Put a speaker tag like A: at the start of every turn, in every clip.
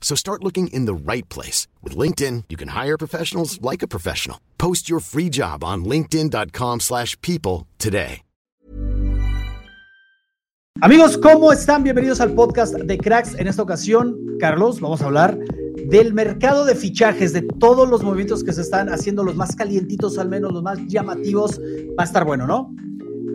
A: So start looking in the right place. With LinkedIn, you can hire professionals like a professional. Post your free job on linkedin.com slash people today.
B: Amigos, ¿cómo están? Bienvenidos al podcast de Cracks. En esta ocasión, Carlos, vamos a hablar del mercado de fichajes, de todos los movimientos que se están haciendo, los más calientitos, al menos los más llamativos. Va a estar bueno, ¿no?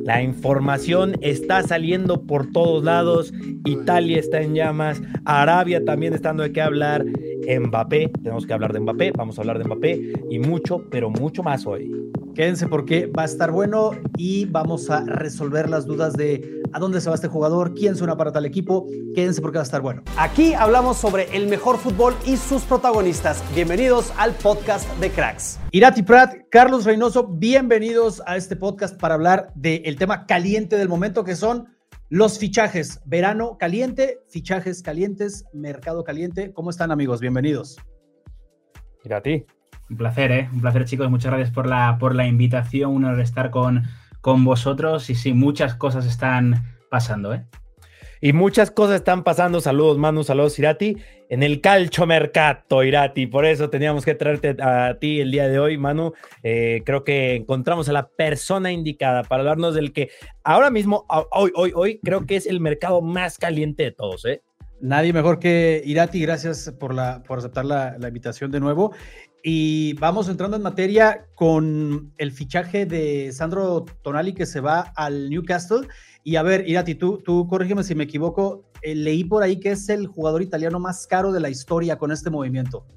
C: La información está saliendo por todos lados. Italia está en llamas. Arabia también está dando de qué hablar. Mbappé, tenemos que hablar de Mbappé. Vamos a hablar de Mbappé y mucho, pero mucho más hoy.
B: Quédense porque va a estar bueno y vamos a resolver las dudas de a dónde se va este jugador, quién suena para tal equipo. Quédense porque va a estar bueno.
D: Aquí hablamos sobre el mejor fútbol y sus protagonistas. Bienvenidos al podcast de Cracks.
B: Irati Prat, Carlos Reynoso, bienvenidos a este podcast para hablar del tema caliente del momento que son los fichajes. Verano caliente, fichajes calientes, mercado caliente. ¿Cómo están amigos? Bienvenidos.
C: Irati.
E: Un placer, ¿eh? Un placer, chicos. Muchas gracias por la, por la invitación. Un honor estar con, con vosotros. Y sí, muchas cosas están pasando, ¿eh?
C: Y muchas cosas están pasando. Saludos, Manu, saludos, Irati. En el calcio mercato, Irati. Por eso teníamos que traerte a ti el día de hoy, Manu. Eh, creo que encontramos a la persona indicada para hablarnos del que ahora mismo, hoy, hoy, hoy, creo que es el mercado más caliente de todos, ¿eh?
B: Nadie mejor que Irati, gracias por, la, por aceptar la, la invitación de nuevo. Y vamos entrando en materia con el fichaje de Sandro Tonali que se va al Newcastle. Y a ver, Irati, tú, tú corrígeme si me equivoco, eh, leí por ahí que es el jugador italiano más caro de la historia con este movimiento.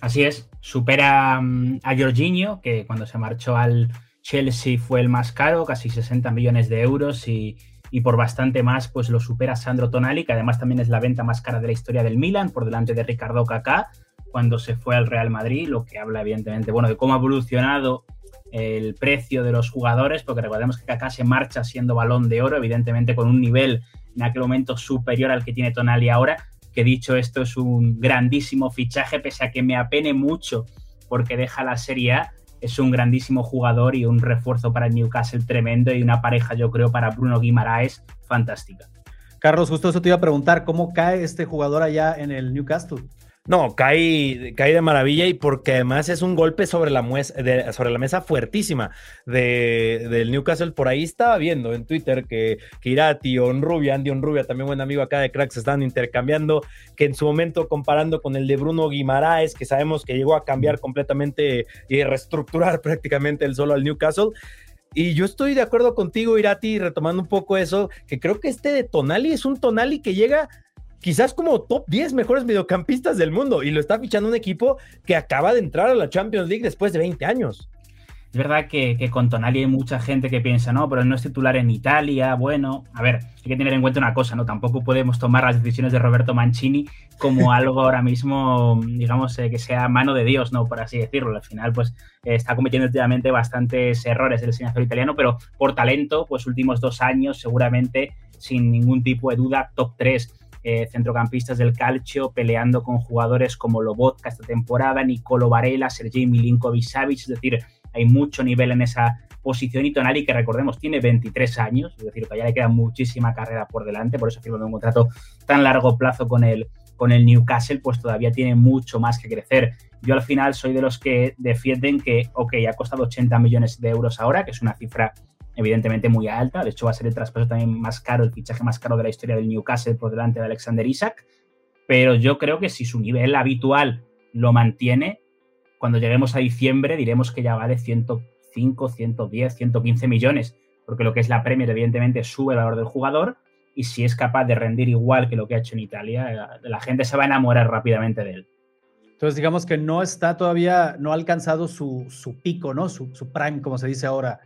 E: Así es, supera um, a Jorginho, que cuando se marchó al Chelsea fue el más caro, casi 60 millones de euros y, y por bastante más pues lo supera Sandro Tonali, que además también es la venta más cara de la historia del Milan, por delante de Ricardo Kaká cuando se fue al Real Madrid, lo que habla evidentemente, bueno, de cómo ha evolucionado el precio de los jugadores, porque recordemos que Kaká se marcha siendo balón de oro, evidentemente con un nivel en aquel momento superior al que tiene Tonali ahora, que dicho esto es un grandísimo fichaje, pese a que me apene mucho porque deja la Serie A, es un grandísimo jugador y un refuerzo para el Newcastle tremendo y una pareja, yo creo, para Bruno Guimaraes fantástica.
B: Carlos, justo eso te iba a preguntar, ¿cómo cae este jugador allá en el Newcastle?
C: No, cae, cae de maravilla y porque además es un golpe sobre la, sobre la mesa fuertísima de, del Newcastle. Por ahí estaba viendo en Twitter que, que Irati, Onrubia, Andy Onrubia, también buen amigo acá de Cracks, están intercambiando, que en su momento comparando con el de Bruno Guimaraes, que sabemos que llegó a cambiar completamente y reestructurar prácticamente el solo al Newcastle. Y yo estoy de acuerdo contigo, Irati, retomando un poco eso, que creo que este de Tonali es un Tonali que llega quizás como top 10 mejores mediocampistas del mundo y lo está fichando un equipo que acaba de entrar a la Champions League después de 20 años.
E: Es verdad que, con Tonali hay mucha gente que piensa, no, pero no es titular en Italia. Bueno, a ver, hay que tener en cuenta una cosa, ¿no? Tampoco podemos tomar las decisiones de Roberto Mancini como algo ahora mismo, digamos, eh, que sea mano de Dios, ¿no? Por así decirlo. Al final, pues eh, está cometiendo últimamente bastantes errores el señor italiano, pero por talento, pues últimos dos años, seguramente, sin ningún tipo de duda, top 3 eh, centrocampistas del calcio peleando con jugadores como Lobotka esta temporada, Nicolo Varela, Sergei Milinkovic-Savic, es decir, hay mucho nivel en esa posición y Tonali que recordemos tiene 23 años, es decir, que ya le queda muchísima carrera por delante, por eso firmó un contrato tan largo plazo con el, con el Newcastle, pues todavía tiene mucho más que crecer. Yo al final soy de los que defienden que, ok, ha costado 80 millones de euros ahora, que es una cifra evidentemente muy alta. De hecho, va a ser el traspaso también más caro, el fichaje más caro de la historia del Newcastle por delante de Alexander Isaac. Pero yo creo que si su nivel habitual lo mantiene, cuando lleguemos a diciembre diremos que ya vale 105, 110, 115 millones. porque lo que es la Premier evidentemente sube el valor del jugador y si es capaz de rendir igual que lo que ha hecho en Italia, la gente se va a enamorar rápidamente de él.
B: Entonces, digamos que no está todavía, no ha alcanzado su, pico, ¿no? Su, prime, como se dice ahora.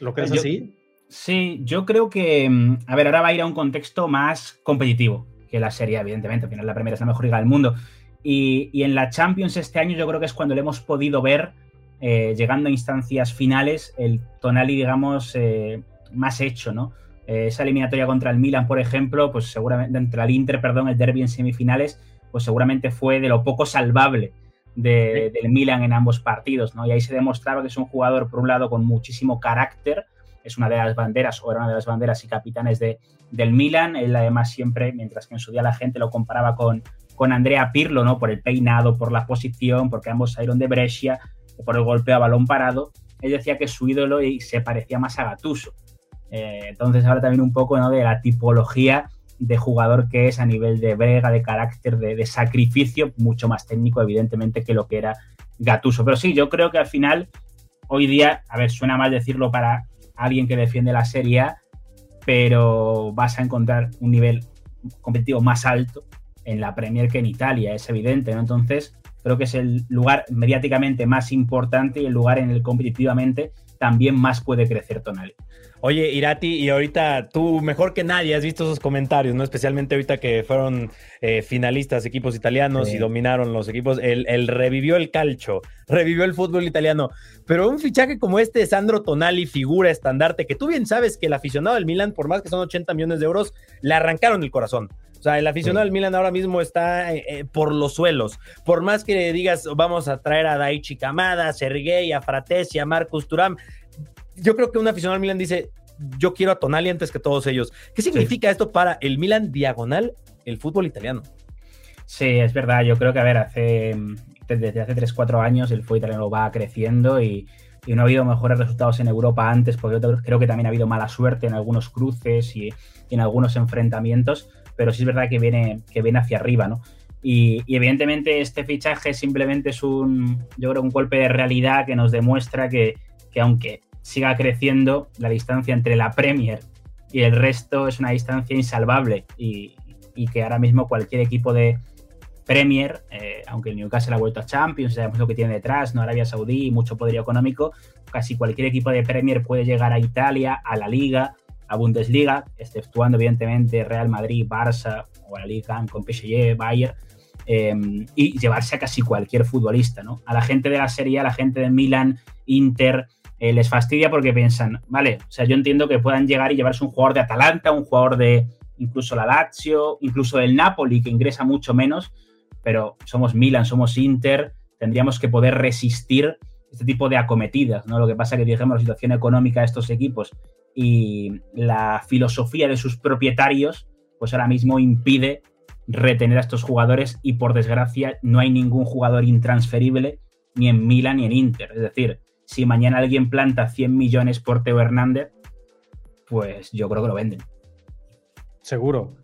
B: ¿Lo crees así?
E: Sí, yo creo que, mm, a ver, ahora va a ir a un contexto más competitivo que la serie, evidentemente. Al final, la primera es la mejor liga del mundo. Y, en la Champions este año yo creo que es cuando le hemos podido ver, eh, llegando a instancias finales, el Tonali, digamos, eh, más hecho, ¿no? Eh, esa eliminatoria contra el Milan, por ejemplo, pues seguramente, contra el Inter, perdón, el derby en semifinales, pues seguramente fue de lo poco salvable del Milan en ambos partidos, ¿no? Y ahí se demostraba que es un jugador, por un lado, con muchísimo carácter, es una de las banderas, o era una de las banderas y capitanes de, del Milan. Él además siempre, mientras que en su día la gente lo comparaba con, con Andrea Pirlo, ¿no? Por el peinado, por la posición, porque ambos salieron de Brescia, por el golpe a balón parado. Él decía que su ídolo y se parecía más a Gatuso. Eh, entonces habla también un poco ¿no? de la tipología de jugador que es a nivel de brega, de carácter, de, sacrificio, mucho más técnico, evidentemente, que lo que era Gatuso. Pero sí, yo creo que al final, hoy día, a ver, suena mal decirlo para alguien que defiende la Serie A, pero vas a encontrar un nivel competitivo más alto en la Premier que en Italia, es evidente, ¿no? Entonces, creo que es el lugar mediáticamente más importante y el lugar en el competitivamente también más puede crecer Tonali.
C: Oye, Irati, y ahorita tú mejor que nadie has visto esos comentarios, ¿no? Especialmente ahorita que fueron eh, finalistas equipos italianos y dominaron los equipos. Él, revivió el calcio, revivió el fútbol italiano. Pero un fichaje como este, Sandro Tonali, figura estandarte, que tú bien sabes que el aficionado del Milan, por más que son 80 millones de euros, le arrancaron el corazón. O sea, el aficionado del Milan ahora mismo está eh, eh, por los suelos. Por más que digas, vamos a traer a Daichi Kamada, a Sergei, a Fratesi, a Marcus Turam, yo creo que un aficionado al Milan dice, yo quiero a Tonali antes que todos ellos. ¿Qué significa esto para el Milan diagonal, el fútbol italiano?
E: Sí, es verdad. Yo creo que, a ver, hace desde hace 3-4 años el fútbol italiano va creciendo y, no ha habido mejores resultados en Europa antes, porque yo creo que también ha habido mala suerte en algunos cruces y, en algunos enfrentamientos, pero sí es verdad que viene, que viene hacia arriba, ¿no? Y, y, evidentemente este fichaje simplemente es un, yo creo, un golpe de realidad que nos demuestra que, que aunque siga creciendo, la distancia entre la Premier y el resto es una distancia insalvable y, que ahora mismo cualquier equipo de Premier, eh, aunque el Newcastle ha vuelto a Champions, sabemos lo que tiene detrás, no Arabia Saudí, mucho poderío económico, casi cualquier equipo de Premier puede llegar a Italia, a la Liga, a Bundesliga, exceptuando evidentemente Real Madrid, Barça o la Liga con PSG, Bayern, em, y llevarse a casi cualquier futbolista, ¿no? A la gente de la Serie A, a la gente de Milan, Inter, eh, les fastidia porque piensan, vale, o sea, yo entiendo que puedan llegar y llevarse un jugador de Atalanta, un jugador de incluso la Lazio, incluso el Napoli, que ingresa mucho menos, pero somos Milan, somos Inter, tendríamos que poder resistir este tipo de acometidas, ¿no? Lo que pasa es que, digamos, la situación económica de estos equipos y la filosofía de sus propietarios, pues ahora mismo impide retener a estos jugadores y por desgracia no hay ningún jugador intransferible ni en Milan ni en Inter. Es decir, si mañana alguien planta 100 millones por Teo Hernández, pues yo creo que lo venden.
B: Seguro.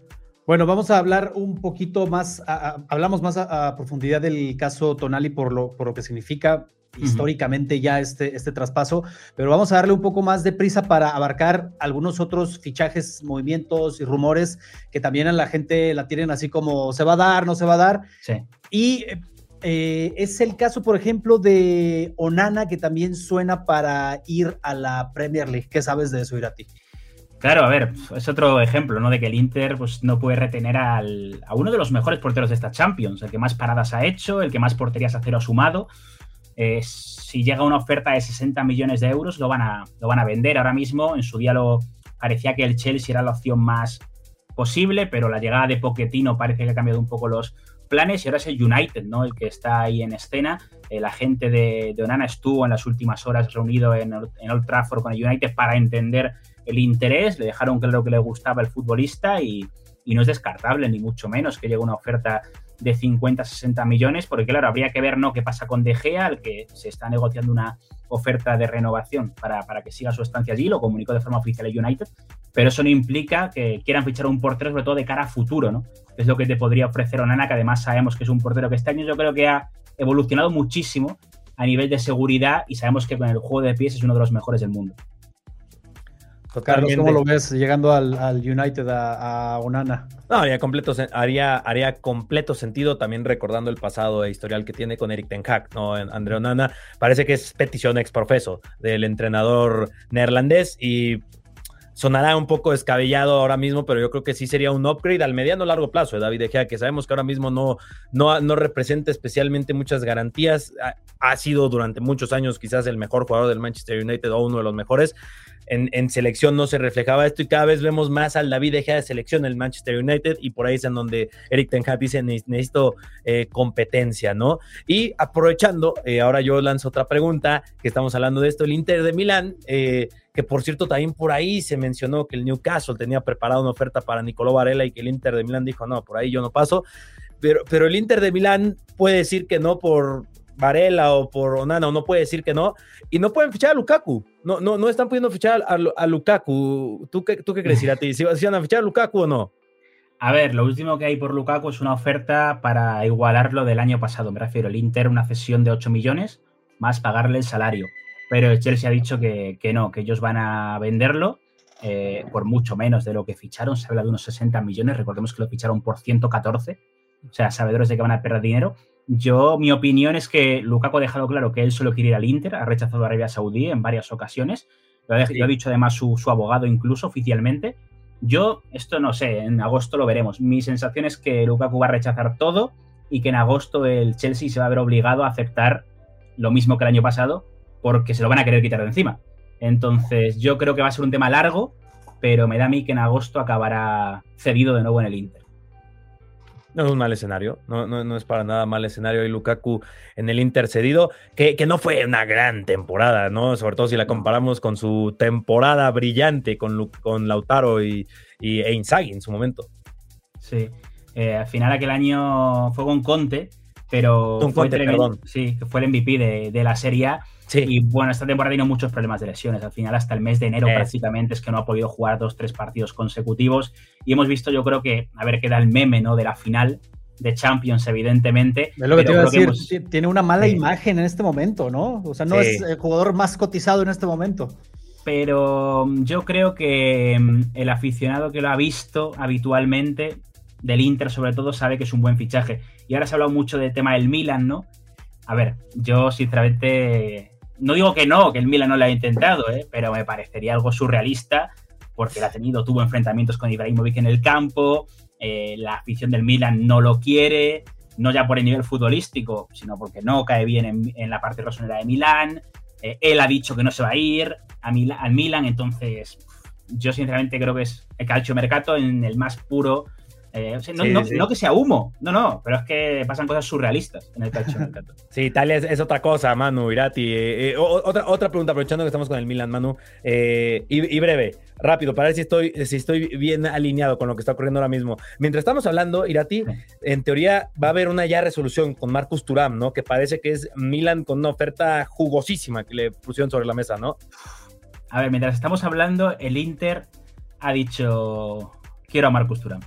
B: Bueno, vamos a hablar un poquito más, hablamos más a, profundidad del caso Tonali por lo, por lo que significa históricamente ya este, este traspaso, pero vamos a darle un poco más de prisa para abarcar algunos otros fichajes, movimientos y rumores que también a la gente la tienen así como se va a dar, no se va a dar.
E: Sí.
B: Y eh, es el caso, por ejemplo, de Onana, que también suena para ir a la Premier League. ¿Qué sabes de eso, Irati?
E: Claro, a ver, es otro ejemplo, ¿no? De que el Inter pues, no puede retener a uno de los mejores porteros de esta Champions, el que más paradas ha hecho, el que más porterías a cero ha sumado. Eh, si llega una oferta de 60 millones de euros, lo van, a, lo van a vender. Ahora mismo, en su día lo, parecía que el Chelsea era la opción más posible, pero la llegada de Pochettino parece que ha cambiado un poco los, planes y ahora es el United, ¿no? El que está ahí en escena. El agente de, Onana estuvo en las últimas horas reunido en, Old Trafford con el United para entender el interés, le dejaron claro que le gustaba el futbolista y, no es descartable, ni mucho menos, que llegue una oferta de 50, 60 millones, porque claro, habría que ver ¿no? qué pasa con De Gea, al que se está negociando una oferta de renovación para, para, que siga su estancia allí, lo comunicó de forma oficial el United, pero eso no implica que quieran fichar un portero, sobre todo de cara a futuro, ¿no? Es lo que te podría ofrecer Onana, que además sabemos que es un portero que este año yo creo que ha evolucionado muchísimo a nivel de seguridad y sabemos que con el juego de pies es uno de los mejores del mundo.
B: Carlos, ¿cómo lo ves llegando al, United a, Onana?
C: No, haría completo, haría, haría completo sentido también recordando el pasado e historial que tiene con Eric Ten Hag, ¿no? André Onana parece que es petición ex profeso del entrenador neerlandés y sonará un poco descabellado ahora mismo, pero yo creo que sí sería un upgrade al mediano largo plazo de David De Gea, que sabemos que ahora mismo no, no, no representa especialmente muchas garantías. Ha, sido durante muchos años quizás el mejor jugador del Manchester United o uno de los mejores, en, selección no se reflejaba esto y cada vez vemos más al David Gea de selección en el Manchester United y por ahí es en donde Eric Ten Hag dice necesito eh, competencia, ¿no? Y aprovechando, eh, ahora yo lanzo otra pregunta, que estamos hablando de esto, el Inter de Milán, eh, que por cierto también por ahí se mencionó que el Newcastle tenía preparada una oferta para Nicolò Varela y que el Inter de Milán dijo, no, por ahí yo no paso, pero, pero el Inter de Milán puede decir que no por Varela o por Onana, o no puede decir que no, y no pueden fichar a Lukaku. No, no, no están pudiendo fichar a, Lukaku. ¿Tú qué, ¿Tú qué crees, Irati? ¿Si van a fichar a Lukaku o no?
E: A ver, lo último que hay por Lukaku es una oferta para igualarlo del año pasado. Me refiero, el Inter, una cesión de 8 millones, más pagarle el salario. Pero el Chelsea ha dicho que, no, que ellos van a venderlo eh, por mucho menos de lo que ficharon. Se habla de unos 60 millones. Recordemos que lo ficharon por 114. O sea, sabedores de que van a perder dinero. Yo, mi opinión es que Lukaku ha dejado claro que él solo quiere ir al Inter, ha rechazado a Arabia Saudí en varias ocasiones. Lo ha, dicho además su, abogado incluso oficialmente. Yo, esto no sé, en agosto lo veremos. Mi sensación es que Lukaku va a rechazar todo y que en agosto el Chelsea se va a ver obligado a aceptar lo mismo que el año pasado porque se lo van a querer quitar de encima. Entonces, yo creo que va a ser un tema largo, pero me da a mí que en agosto acabará cedido de nuevo en el Inter.
C: No es un mal escenario, no, no, es para nada mal escenario. Y Lukaku en el intercedido, que, que, no fue una gran temporada, ¿no? Sobre todo si la comparamos con su temporada brillante con, con Lautaro y, y e Inzaghi en su momento.
E: Sí, eh, al final aquel año fue con Conte, pero fue, perdón. Sí, que fue el MVP de, de la Serie A y bueno, esta temporada ha tenido muchos problemas de lesiones. Al final, hasta el mes de enero prácticamente es que no ha podido jugar dos, tres partidos consecutivos. Y hemos visto, yo creo que, a ver, queda el meme, ¿no? De la final de Champions, evidentemente.
B: Es lo que te iba a decir, tiene una mala imagen en este momento, ¿no? O sea, no es el jugador más cotizado en este momento.
E: Pero mm, yo creo que mm, el aficionado que lo ha visto habitualmente, del Inter sobre todo, sabe que es un buen fichaje. Y ahora se ha hablado mucho del tema del Milan, ¿no? A ver, yo sinceramente no digo que no, que el Milan no lo ha intentado, ¿eh? pero me parecería algo surrealista porque ha tenido, tuvo enfrentamientos con Ibrahimovic en el campo, eh, la afición del Milan no lo quiere, no ya por el nivel futbolístico, sino porque no cae bien en, la parte rosonera de Milán. Eh, él ha dicho que no se va a ir a al Milan, entonces yo sinceramente creo que es el calcio mercato en el más puro eh, no, que sea humo, no, no, pero es que pasan cosas surrealistas en el calcio
C: Sí, Italia es, otra cosa, Manu, Irati. Eh, eh, otra, otra pregunta, aprovechando que estamos con el Milan, Manu, y, breve, rápido, para ver si estoy, si estoy bien alineado con lo que está ocurriendo ahora mismo. Mientras estamos hablando, Irati, en teoría va a haber una ya resolución con Marcus Turam, ¿no? Que parece que es Milan con una oferta jugosísima que le pusieron sobre la mesa, ¿no?
E: A ver, mientras estamos hablando, el Inter ha dicho, quiero a Marcus Turam.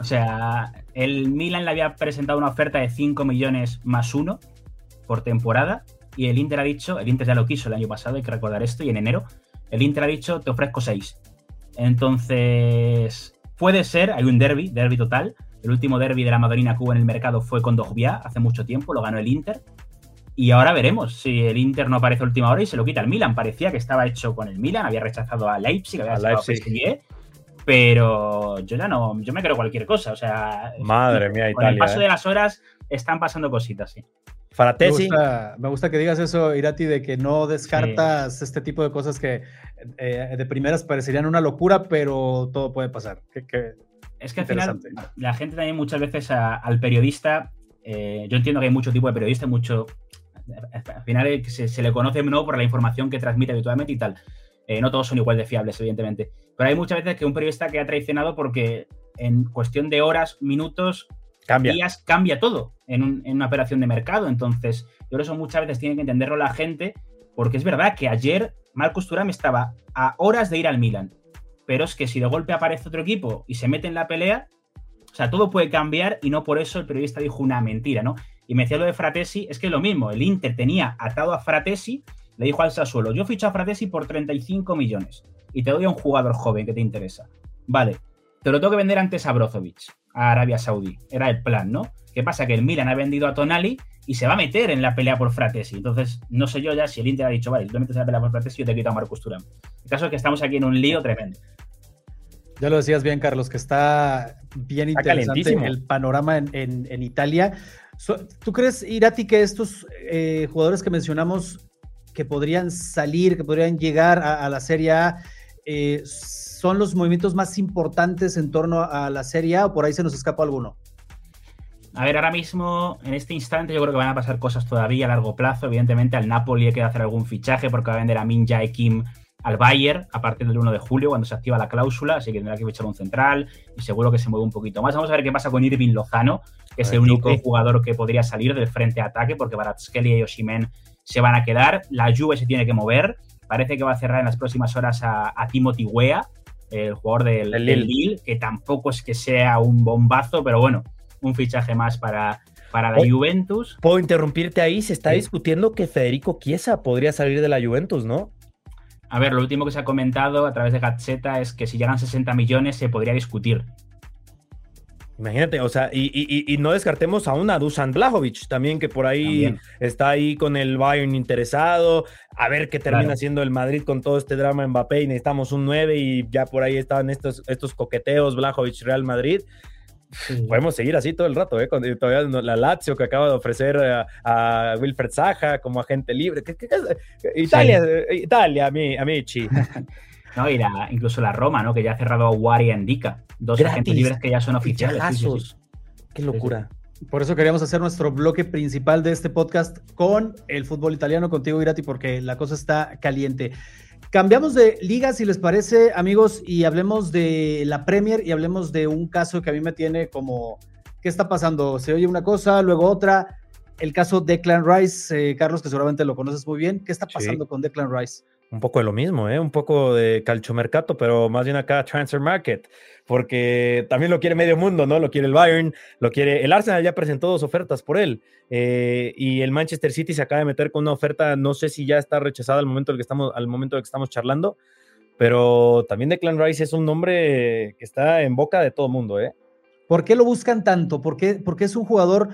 E: O sea, el Milan le había presentado una oferta de 5 millones más uno por temporada y el Inter ha dicho, el Inter ya lo quiso el año pasado, hay que recordar esto, y en enero, el Inter ha dicho, te ofrezco 6. Entonces, puede ser, hay un derby, derby total. El último derby de la Madonina Cuba en el mercado fue con Dogbia hace mucho tiempo, lo ganó el Inter. Y ahora veremos si el Inter no aparece a última hora y se lo quita el Milan. Parecía que estaba hecho con el Milan, había rechazado a Leipzig, había rechazado a PSG pero yo ya no, yo me creo cualquier cosa, o sea,
C: madre mía,
E: Italia. Con el paso de ¿eh? las horas están pasando cositas, sí.
B: Faratesi. Me gusta, que digas eso, Irati, de que no descartas este tipo de cosas que eh, de primeras parecerían una locura, pero todo puede pasar.
E: es que al final la gente también muchas veces al periodista, eh, yo entiendo que hay mucho tipo de periodista, mucho, al final se, se le conoce no por la información que transmite habitualmente y tal. Eh, no todos son igual de fiables, evidentemente. Pero hay muchas veces que un periodista que ha traicionado porque en cuestión de horas, minutos,
C: cambia.
E: días, cambia todo en, una operación de mercado. Entonces, yo por eso muchas veces tiene que entenderlo la gente, porque es verdad que ayer Marcus Thuram estaba a horas de ir al Milan. Pero es que si de golpe aparece otro equipo y se mete en la pelea, o sea, todo puede cambiar y no por eso el periodista dijo una mentira, ¿no? Y me decía lo de Fratesi, es que es lo mismo, el Inter tenía atado a Fratesi le dijo al Sassuolo, yo ficho a Fratesi por 35 millones. Y te doy a un jugador joven que te interesa. Vale, te lo tengo que vender antes a Brozovic, a Arabia Saudí. Era el plan, ¿no? ¿Qué pasa? Que el Milan ha vendido a Tonali y se va a meter en la pelea por Fratesi. Entonces, no sé yo ya si el Inter ha dicho, vale, tú te metes en la pelea por Fratesi, yo te quito a Marcus Thuram. El caso es que estamos aquí en un lío tremendo.
B: Ya lo decías bien, Carlos, que está bien interesante el panorama en, Italia. ¿Tú crees, Irati, que estos eh, jugadores que mencionamos que podrían salir, que podrían llegar a, la Serie A, eh, son los movimientos más importantes en torno a la Serie A o por ahí se nos escapa alguno?
E: A ver, ahora mismo, en este instante, yo creo que van a pasar cosas todavía a largo plazo. Evidentemente, al Napoli hay que hacer algún fichaje porque va a vender a Minja y Kim al Bayern a partir del 1 de julio, cuando se activa la cláusula, así que tendrá que fichar un central y seguro que se mueve un poquito más. Vamos a ver qué pasa con Irving Lozano, que es el único jugador que podría salir del frente a ataque, porque Baratskelly y Oshimen se van a quedar. La Juve se tiene que mover. Parece que va a cerrar en las próximas horas a, Timothy Wea, el jugador del, del Lille, que tampoco es que sea un bombazo, pero bueno, un fichaje más para, para la Juventus.
C: Puedo interrumpirte ahí, se está discutiendo que Federico Chiesa podría salir de la Juventus, ¿no?
E: A ver, lo último que se ha comentado a través de Gazzetta es que si llegan 60 millones se podría discutir.
C: Imagínate, o sea, y, no descartemos aún a Dusan Blajovic también, que por ahí está ahí con el Bayern interesado. A ver qué termina siendo el Madrid con todo este drama Mbappé y necesitamos un 9 y ya por ahí estaban estos, estos coqueteos Blajovic Real Madrid. Podemos seguir así todo el rato, ¿eh? todavía la Lazio que acaba de ofrecer a, Wilfred Saja como agente libre. Italia, Italia, amici.
E: No, y incluso la Roma, ¿no? Que ya ha cerrado a Wari y Indica. Dos agentes libres que ya son oficiales.
C: Qué locura.
B: Por eso queríamos hacer nuestro bloque principal de este podcast con el fútbol italiano, contigo, Irati, porque la cosa está caliente. Cambiamos de liga, si les parece, amigos, y hablemos de la Premier y hablemos de un caso que a mí me tiene como, ¿qué está pasando? Se oye una cosa, luego otra. El caso Declan Rice, eh, Carlos, que seguramente lo conoces muy bien. ¿Qué está pasando con Declan Rice?
C: Un poco de lo mismo, ¿eh? un poco de calchomercato, pero más bien acá transfer market, porque también lo quiere medio mundo, ¿no? Lo quiere el Bayern, lo quiere el Arsenal ya presentó dos ofertas por él eh, y el Manchester City se acaba de meter con una oferta, no sé si ya está rechazada al momento del que estamos, al momento de que estamos charlando, pero también Declan Rice es un nombre que está en boca de todo mundo, ¿eh?
B: ¿Por qué lo buscan tanto? ¿Por qué, porque es un jugador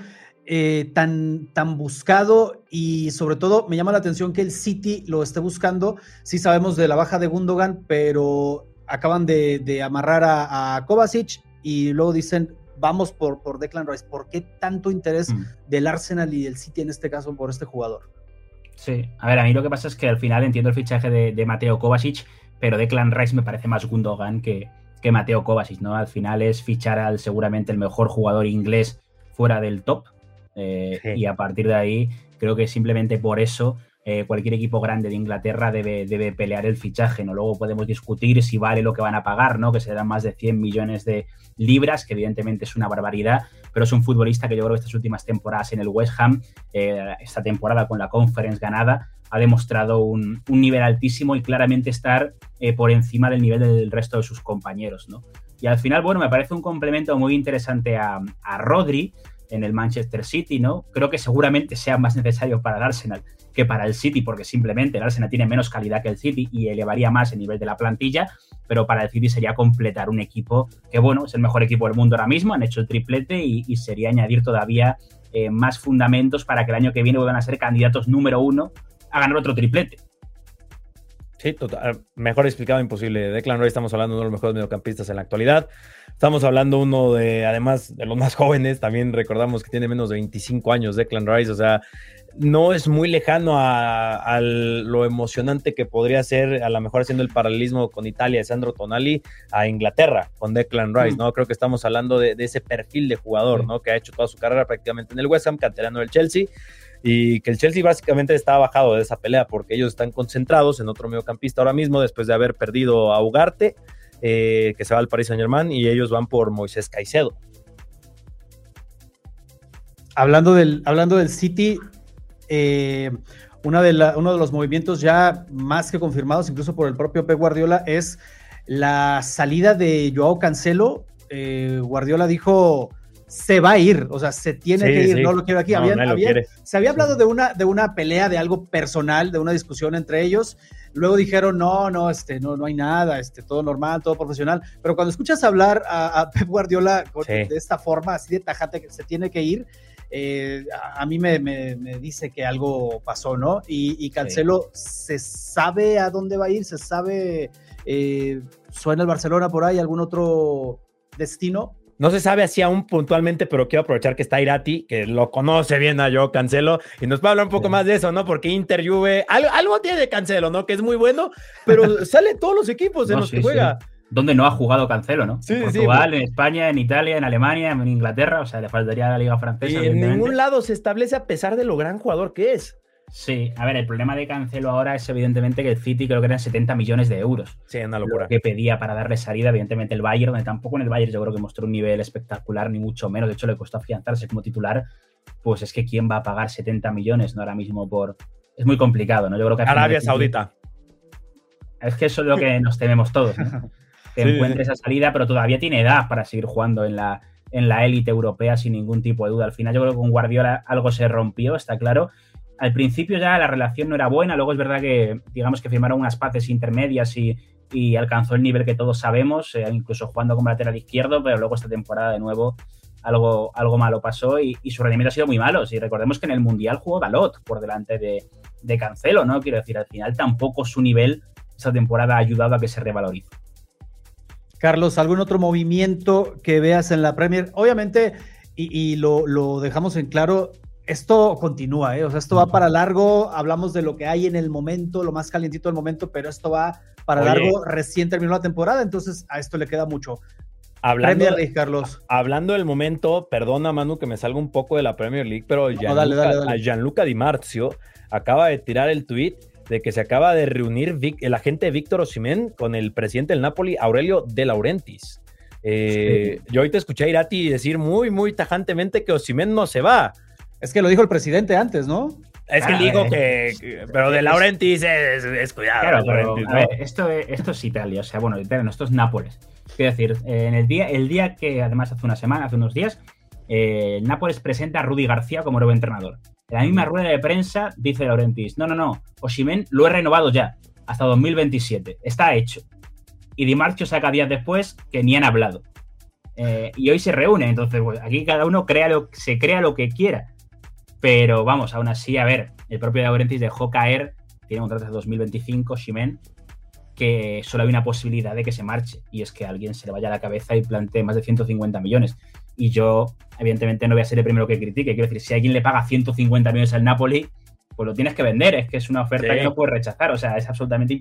B: eh, tan, tan buscado y sobre todo me llama la atención que el City lo esté buscando. Sí sabemos de la baja de Gundogan, pero acaban de, amarrar a, Kovacic y luego dicen, vamos por, por Declan Rice. ¿Por qué tanto interés mm. del Arsenal y del City en este caso por este jugador?
E: Sí, a ver, a mí lo que pasa es que al final entiendo el fichaje de, Mateo Kovacic, pero Declan Rice me parece más Gundogan que, que Mateo Kovacic, ¿no? Al final es fichar al seguramente el mejor jugador inglés fuera del top eh, y a partir de ahí, creo que simplemente por eso eh, cualquier equipo grande de Inglaterra debe, debe, pelear el fichaje, ¿no? Luego podemos discutir si vale lo que van a pagar, ¿no? Que serán más de 100 millones de libras, que evidentemente es una barbaridad, pero es un futbolista que yo creo que estas últimas temporadas en el West Ham, eh, esta temporada con la Conference ganada, ha demostrado un, nivel altísimo y claramente estar por encima del nivel del resto de sus compañeros, ¿no? Y al final, bueno, me parece un complemento muy interesante a, a Rodri, en el Manchester City, ¿no? Creo que seguramente sea más necesario para el Arsenal que para el City, porque simplemente el Arsenal tiene menos calidad que el City y elevaría más el nivel de la plantilla, pero para el City sería completar un equipo que, bueno, es el mejor equipo del mundo ahora mismo, han hecho el triplete y, sería añadir todavía eh, más fundamentos para que el año que viene vuelvan a ser candidatos número uno a ganar otro triplete.
C: Sí, total, mejor explicado imposible. Declan Rice estamos hablando de uno de los mejores mediocampistas en la actualidad. Estamos hablando uno de, además, de los más jóvenes. También recordamos que tiene menos de 25 años Declan Rice. O sea, no es muy lejano a, lo emocionante que podría ser, a lo mejor haciendo el paralelismo con Italia, de Sandro Tonali, a Inglaterra con Declan Rice, mm. ¿no? Creo que estamos hablando de, ese perfil de jugador, ¿no? Que ha hecho toda su carrera prácticamente en el West Ham, canterano del Chelsea y que el Chelsea básicamente está bajado de esa pelea porque ellos están concentrados en otro mediocampista ahora mismo después de haber perdido a Ugarte, eh, que se va al Paris Saint Germain y ellos van por Moisés Caicedo.
B: Hablando del, hablando del City, eh, una de uno de los movimientos ya más que confirmados, incluso por el propio Pep Guardiola, es la salida de Joao Cancelo. Eh, Guardiola dijo, se va a ir, o sea, se tiene que ir, no lo quiero aquí. se había hablado de una, de una pelea, de algo personal, de una discusión entre ellos. Luego dijeron, no, no, este, no, no hay nada, este, todo normal, todo profesional. Pero cuando escuchas hablar a, Pep Guardiola de esta forma, así de tajante, que se tiene que ir, eh, a, mí me, dice que algo pasó, ¿no? Y, Cancelo, ¿se sabe a dónde va a ir? ¿Se sabe, eh, suena el Barcelona por ahí, algún otro destino?
C: No se sabe así aún puntualmente, pero quiero aprovechar que está Irati, que lo conoce bien a yo, Cancelo, y nos va a hablar un poco más de eso, ¿no? Porque Inter, Juve, algo, tiene de Cancelo, ¿no? Que es muy bueno, pero sale todos los equipos en los que juega.
E: Donde no ha jugado Cancelo, ¿no? Sí, en Portugal, en España, en Italia, en Alemania, en Inglaterra, o sea, le faltaría la Liga Francesa.
C: Y en ningún lado se establece a pesar de lo gran jugador que es.
E: Sí, a ver, el problema de Cancelo ahora es evidentemente que el City creo que eran 70 millones de euros.
C: Sí, una locura.
E: Lo que pedía para darle salida, evidentemente el Bayern, donde tampoco en el Bayern yo creo que mostró un nivel espectacular, ni mucho menos. De hecho, le costó afianzarse como titular. Pues es que quién va a pagar 70 millones, ¿no? Ahora mismo por. Es muy complicado, ¿no? Yo creo que.
C: Arabia Saudita.
E: Es que eso es lo que nos tememos todos, Que encuentre esa salida, pero todavía tiene edad para seguir jugando en la en la élite europea sin ningún tipo de duda. Al final yo creo que con Guardiola algo se rompió, está claro, al principio ya la relación no era buena, luego es verdad que, digamos que firmaron unas paces intermedias y, alcanzó el nivel que todos sabemos, eh, incluso jugando como lateral izquierdo, pero luego esta temporada de nuevo algo, algo malo pasó y, su rendimiento ha sido muy malo. Si recordemos que en el Mundial jugó Dalot por delante de, Cancelo, ¿no? Quiero decir, al final tampoco su nivel esta temporada ha ayudado a que se revalorice.
B: Carlos, ¿algún otro movimiento que veas en la Premier? Obviamente, y, lo, lo, dejamos en claro, esto continúa, ¿eh? o sea, esto va para largo, hablamos de lo que hay en el momento, lo más calientito del momento, pero esto va para largo, recién terminó la temporada, entonces a esto le queda mucho.
C: Hablando, Premier League, Carlos. Hablando del momento, perdona Manu que me salga un poco de la Premier League, pero Gianluca, Di Marzio acaba de tirar el tweet de que se acaba de reunir el agente Víctor Osimén con el presidente del Napoli, Aurelio De Laurentiis. Eh, yo hoy te escuché a Irati decir muy, muy tajantemente que Osimén no se va.
B: Es que lo dijo el presidente antes, ¿no?
C: Es que dijo ah, que, Pero de Laurentis es, cuidado.
E: esto, esto es Italia, o sea, bueno, Italia, esto es Nápoles. Quiero decir, en el día, el día que además hace una semana, hace unos días, eh, Nápoles presenta a Rudy García como nuevo entrenador. En la misma rueda de prensa dice Laurentis, no, no, no, Osimen lo he renovado ya, hasta 2027, está hecho. Y Di Marcio saca días después que ni han hablado. Eh, y hoy se reúne, entonces pues, aquí cada uno crea lo, se crea lo que quiera. Pero vamos, aún así, a ver, el propio De Laurentiis dejó caer, tiene un contrato de 2025, Ximen, que solo hay una posibilidad de que se marche, y es que alguien se le vaya a la cabeza y plantee más de 150 millones. Y yo, evidentemente, no voy a ser el primero que critique. Quiero decir, si alguien le paga 150 millones al Napoli, pues lo tienes que vender. Es que es una oferta que no puedes rechazar. O sea, es absolutamente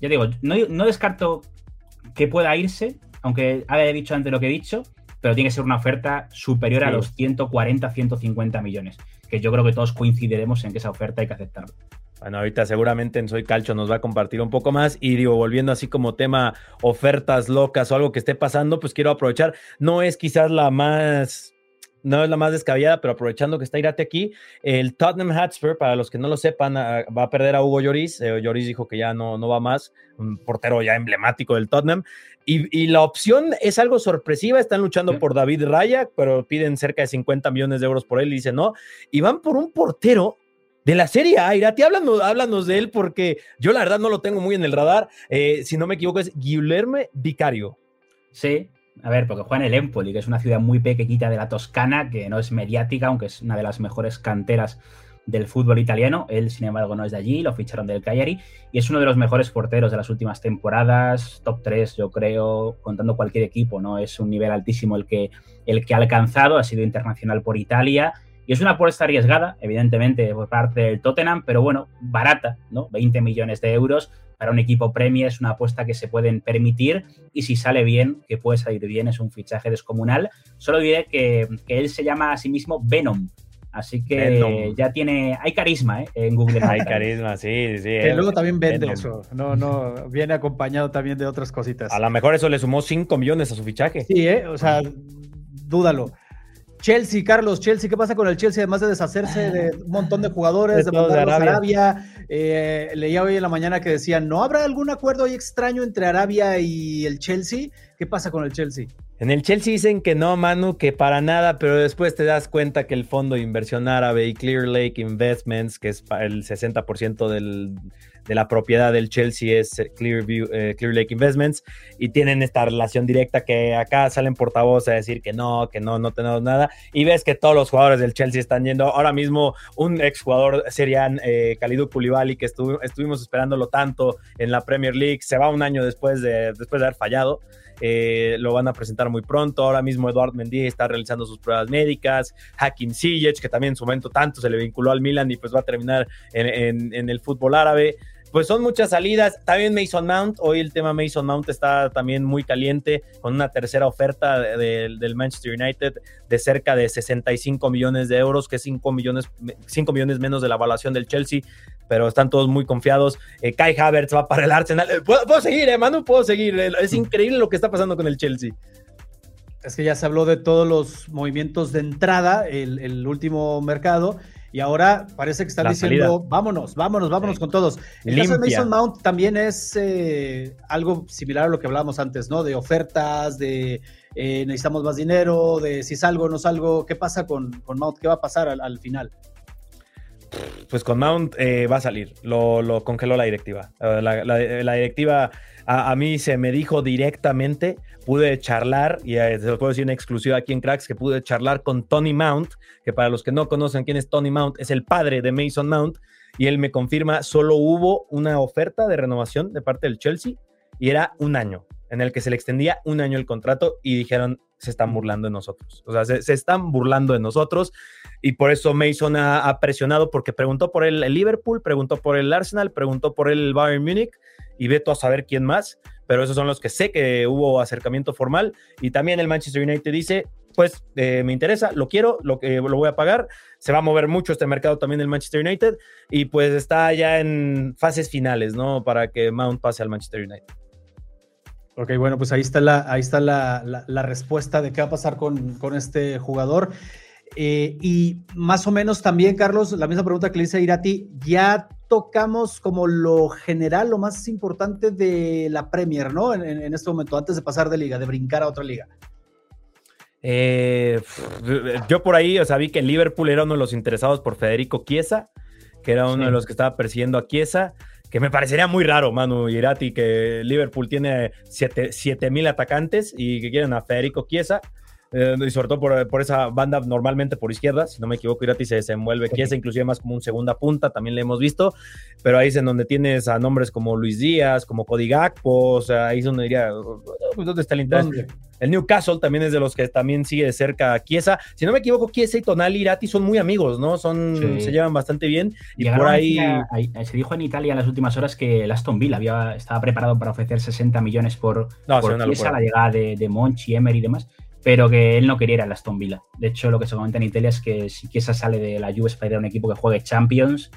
E: Ya digo, no, descarto que pueda irse, aunque haya dicho antes lo que he dicho, pero tiene que ser una oferta superior a los 140, 150 millones, que yo creo que todos coincidiremos en que esa oferta hay que aceptarla.
C: Bueno, ahorita seguramente en Soy Calcho nos va a compartir un poco más. Y digo, volviendo así como tema ofertas locas o algo que esté pasando, pues quiero aprovechar. No es quizás la más no es la más descabellada, pero aprovechando que está Irate aquí, el Tottenham Hotspur, para los que no lo sepan, ah, va a perder a Hugo Lloris. Eh, Lloris dijo que ya no, no va más, un portero ya emblemático del Tottenham. Y, la opción es algo sorpresiva, están luchando por David Raya, pero piden cerca de 50 millones de euros por él y dice no. Y van por un portero de la serie A. Irati, háblanos, háblanos de él porque yo la verdad no lo tengo muy en el radar. Eh, si no me equivoco, es Guillermo Vicario.
E: Sí, a ver, porque juega en el Empoli, que es una ciudad muy pequeñita de la Toscana, que no es mediática, aunque es una de las mejores canteras del fútbol italiano. Él, sin embargo, no es de allí, lo ficharon del Cagliari y es uno de los mejores porteros de las últimas temporadas, top 3, yo creo, contando cualquier equipo, ¿no? Es un nivel altísimo el que, el que ha alcanzado, ha sido internacional por Italia y es una apuesta arriesgada, evidentemente, por parte del Tottenham, pero bueno, barata, ¿no? 20 millones de euros para un equipo Premier es una apuesta que se pueden permitir y si sale bien, que puede salir bien, es un fichaje descomunal. Solo diré que, él se llama a sí mismo Venom. Así que ya tiene, hay carisma ¿eh? en Google.
C: hay carisma, sí, sí.
B: Que luego también vende eso. No, no, viene acompañado también de otras cositas.
C: A lo mejor eso le sumó 5 millones a su fichaje.
B: Sí, ¿eh? o sea, dúdalo. Chelsea, Carlos, Chelsea, ¿qué pasa con el Chelsea? Además de deshacerse de un montón de jugadores, de, de Arabia. Eh, leía hoy en la mañana que decían, ¿no habrá algún acuerdo ahí extraño entre Arabia y el Chelsea? ¿Qué pasa con el Chelsea?
C: En el Chelsea dicen que no, Manu, que para nada, pero después te das cuenta que el fondo de inversión árabe y Clear Lake Investments, que es el 60% del, de la propiedad del Chelsea es eh, Clearview, eh, Clear Lake Investments y tienen esta relación directa que acá salen portavoces a decir que no, que no, no tenemos nada y ves que todos los jugadores del Chelsea están yendo. Ahora mismo un exjugador serian, eh, Kalidou Koulibaly, que estuvimos esperándolo tanto en la Premier League, se va un año después de, después de haber fallado. Eh, lo van a presentar muy pronto. Ahora mismo Eduard Mendy está realizando sus pruebas médicas. Hakim Ziyech, que también en su momento tanto se le vinculó al Milan y pues va a terminar en el fútbol árabe pues son muchas salidas. También Mason Mount, hoy el tema Mason Mount está también muy caliente con una tercera oferta del Manchester United de cerca de 65 millones de euros, que es 5 millones, 5 millones menos de la evaluación del Chelsea, pero están todos muy confiados. Eh, Kai Havertz va para el Arsenal. Eh, ¿Puedo, seguir, eh, Manu? Puedo seguir. Es increíble lo que está pasando con el Chelsea.
B: Es que ya se habló de todos los movimientos de entrada, el, el último mercado y ahora parece que están diciendo, vámonos, vámonos, vámonos con todos. El caso de Mason Mount también es eh, algo similar a lo que hablábamos antes, ¿no? De ofertas, de eh, necesitamos más dinero, de si salgo o no salgo, ¿qué pasa con, con Mount? ¿Qué va a pasar al, final?
C: Pues con Mount eh, va a salir, lo, congeló la directiva. la directiva a, mí se me dijo directamente, pude charlar, y se lo puedo decir en exclusiva aquí en Cracks, que pude charlar con Tony Mount, que para los que no conocen quién es Tony Mount, es el padre de Mason Mount, y él me confirma, solo hubo una oferta de renovación de parte del Chelsea y era un año, en el que se le extendía un año el contrato y dijeron, se están burlando de nosotros. O sea, se, están burlando de nosotros y por eso Mason ha, presionado porque preguntó por el, el, Liverpool, preguntó por el Arsenal, preguntó por el Bayern Múnich y veto a saber quién más, pero esos son los que sé que hubo acercamiento formal y también el Manchester United dice, pues eh, me interesa, lo quiero, lo, que lo voy a pagar, se va a mover mucho este mercado también el Manchester United y pues está ya en fases finales, ¿no? Para que Mount pase al Manchester United.
B: Ok, bueno, pues ahí está la, ahí está la, la, respuesta de qué va a pasar con, con este jugador. Eh, y más o menos también, Carlos, la misma pregunta que le hice a Irati, ya tocamos como lo general, lo más importante de la Premier, ¿no? En, este momento, antes de pasar de liga, de brincar a otra liga.
C: Eh, yo por ahí, o sea, vi que Liverpool era uno de los interesados por Federico Chiesa, que era uno de los que estaba persiguiendo a Chiesa, que me parecería muy raro, Manu Irati, que Liverpool tiene 7 mil atacantes y que quieren a Federico Chiesa. Eh, y sobre todo por, esa banda normalmente por izquierda, si no me equivoco, Irati se desenvuelve, que es inclusive más como un segunda punta, también le hemos visto, pero ahí es en donde tienes a nombres como Luis Díaz, como Cody Gakpo, o sea, ahí es donde diría, ¿dónde está el interés? El Newcastle también es de los que también sigue de cerca a Chiesa. Si no me equivoco, Chiesa y Tonali Irati son muy amigos, ¿no? Son, Se llevan bastante bien. Y por ahí...
E: se dijo en Italia en las últimas horas que el Aston Villa había, estaba preparado para ofrecer 60 millones por, por Chiesa, la llegada de, de Monchi, Emery y demás pero que él no quería ir al Aston Villa. De hecho, lo que se comenta en Italia es que si Chiesa sale de la Juve para ir a un equipo que juegue Champions,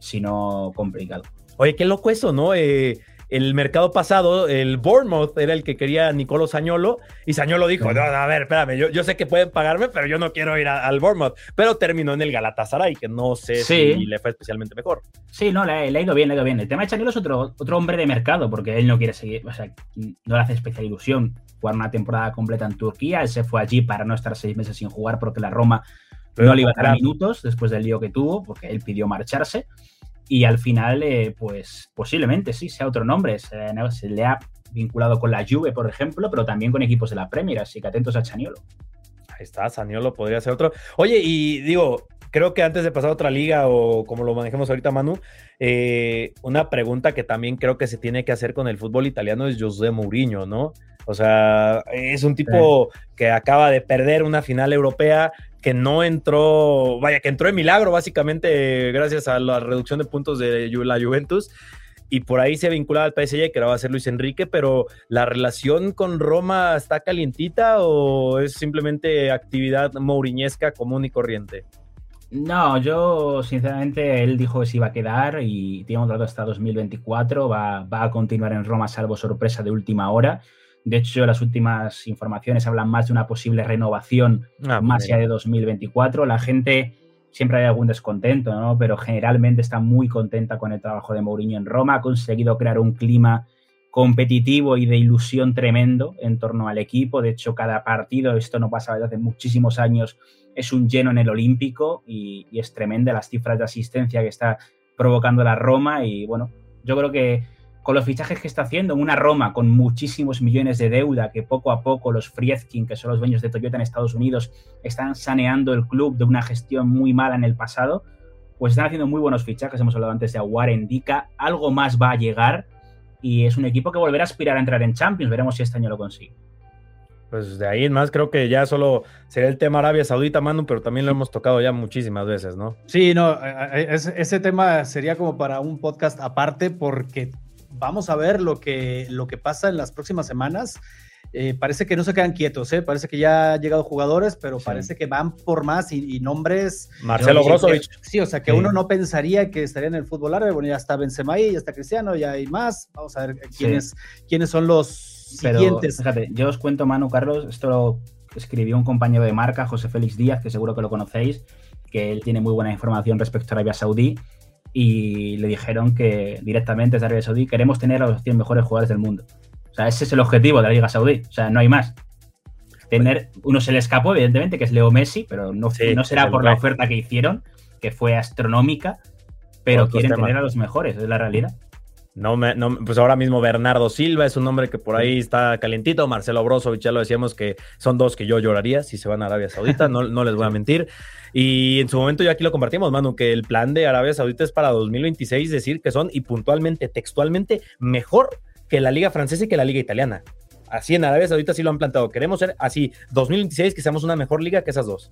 E: si no, complicado.
C: Oye, qué loco eso, ¿no? Eh, el mercado pasado, el Bournemouth era el que quería a Nicolo Sañolo y Sañolo dijo, no, a ver, espérame, yo, yo, sé que pueden pagarme, pero yo no quiero ir al Bournemouth. Pero terminó en el Galatasaray, que no sé si le fue especialmente mejor.
E: Sí, no, le, ha ido bien, le ha ido bien. El tema de Sañolo es otro, otro hombre de mercado, porque él no quiere seguir, o sea, no le hace especial ilusión jugar una temporada completa en Turquía. Él se fue allí para no estar seis meses sin jugar porque la Roma no le iba a dar minutos después del lío que tuvo, porque él pidió marcharse y al final, eh, pues posiblemente sí, sea otro nombre. Se, le ha vinculado con la Juve, por ejemplo, pero también con equipos de la Premier, así que atentos a Chaniolo.
C: Ahí está, Chaniolo podría ser otro. Oye, y digo, creo que antes de pasar a otra liga o como lo manejemos ahorita, Manu, eh, una pregunta que también creo que se tiene que hacer con el fútbol italiano es José Mourinho, ¿no? O sea, es un tipo que acaba de perder una final europea, que no entró, vaya, que entró en milagro básicamente gracias a la reducción de puntos de la Juventus y por ahí se vinculaba al PSG, que ahora va a ser Luis Enrique, pero ¿la relación con Roma está calientita o es simplemente actividad mouriñesca común y corriente?
E: No, yo sinceramente él dijo que se iba a quedar y tiene un contrato hasta 2024, va, va a continuar en Roma salvo sorpresa de última hora. De hecho, las últimas informaciones hablan más de una posible renovación ah, más allá de 2024. La gente siempre hay algún descontento, ¿no? Pero generalmente está muy contenta con el trabajo de Mourinho en Roma. Ha conseguido crear un clima competitivo y de ilusión tremendo en torno al equipo. De hecho, cada partido, esto no pasa desde hace muchísimos años, es un lleno en el Olímpico y, y es tremenda las cifras de asistencia que está provocando la Roma. Y bueno, yo creo que con los fichajes que está haciendo en una Roma con muchísimos millones de deuda, que poco a poco los Friedkin, que son los dueños de Toyota en Estados Unidos, están saneando el club de una gestión muy mala en el pasado, pues están haciendo muy buenos fichajes. Hemos hablado antes de Aguar, Indica, algo más va a llegar y es un equipo que volverá a aspirar a entrar en Champions. Veremos si este año lo consigue.
C: Pues de ahí en más creo que ya solo sería el tema Arabia Saudita, Manu, pero también lo hemos tocado ya muchísimas veces, ¿no?
B: Sí, no, ese tema sería como para un podcast aparte porque vamos a ver lo que, lo que pasa en las próximas semanas. Eh, parece que no se quedan quietos, ¿eh? parece que ya han llegado jugadores, pero parece que van por más y, nombres.
C: Marcelo Brozovic.
B: Sí, o sea que uno no pensaría que estaría en el fútbol árabe. Bueno, ya está Benzema ahí, ya está Cristiano, ya hay más. Vamos a ver quiénes, quiénes son los siguientes.
E: fíjate, yo os cuento, Manu Carlos, esto lo escribió un compañero de marca, José Félix Díaz, que seguro que lo conocéis, que él tiene muy buena información respecto a Arabia Saudí y le dijeron que directamente desde Arabia Saudí queremos tener a los 100 mejores jugadores del mundo. O sea, ese es el objetivo de la Liga Saudí. O sea, no hay más. Tener, uno se le escapó, evidentemente, que es Leo Messi, pero no, no será por la oferta que hicieron, que fue astronómica, pero quieren tener a los mejores, es la realidad.
C: No, me, no, pues ahora mismo Bernardo Silva es un nombre que por ahí está calientito. Marcelo Brozovic, ya lo decíamos que son dos que yo lloraría si se van a Arabia Saudita, no, no les voy a mentir. Y en su momento ya aquí lo compartimos, Manu, que el plan de Arabia Saudita es para 2026 decir que son y puntualmente, textualmente, mejor que la liga francesa y que la liga italiana. Así en Arabia Saudita sí lo han plantado. Queremos ser así, 2026, que seamos una mejor liga que esas dos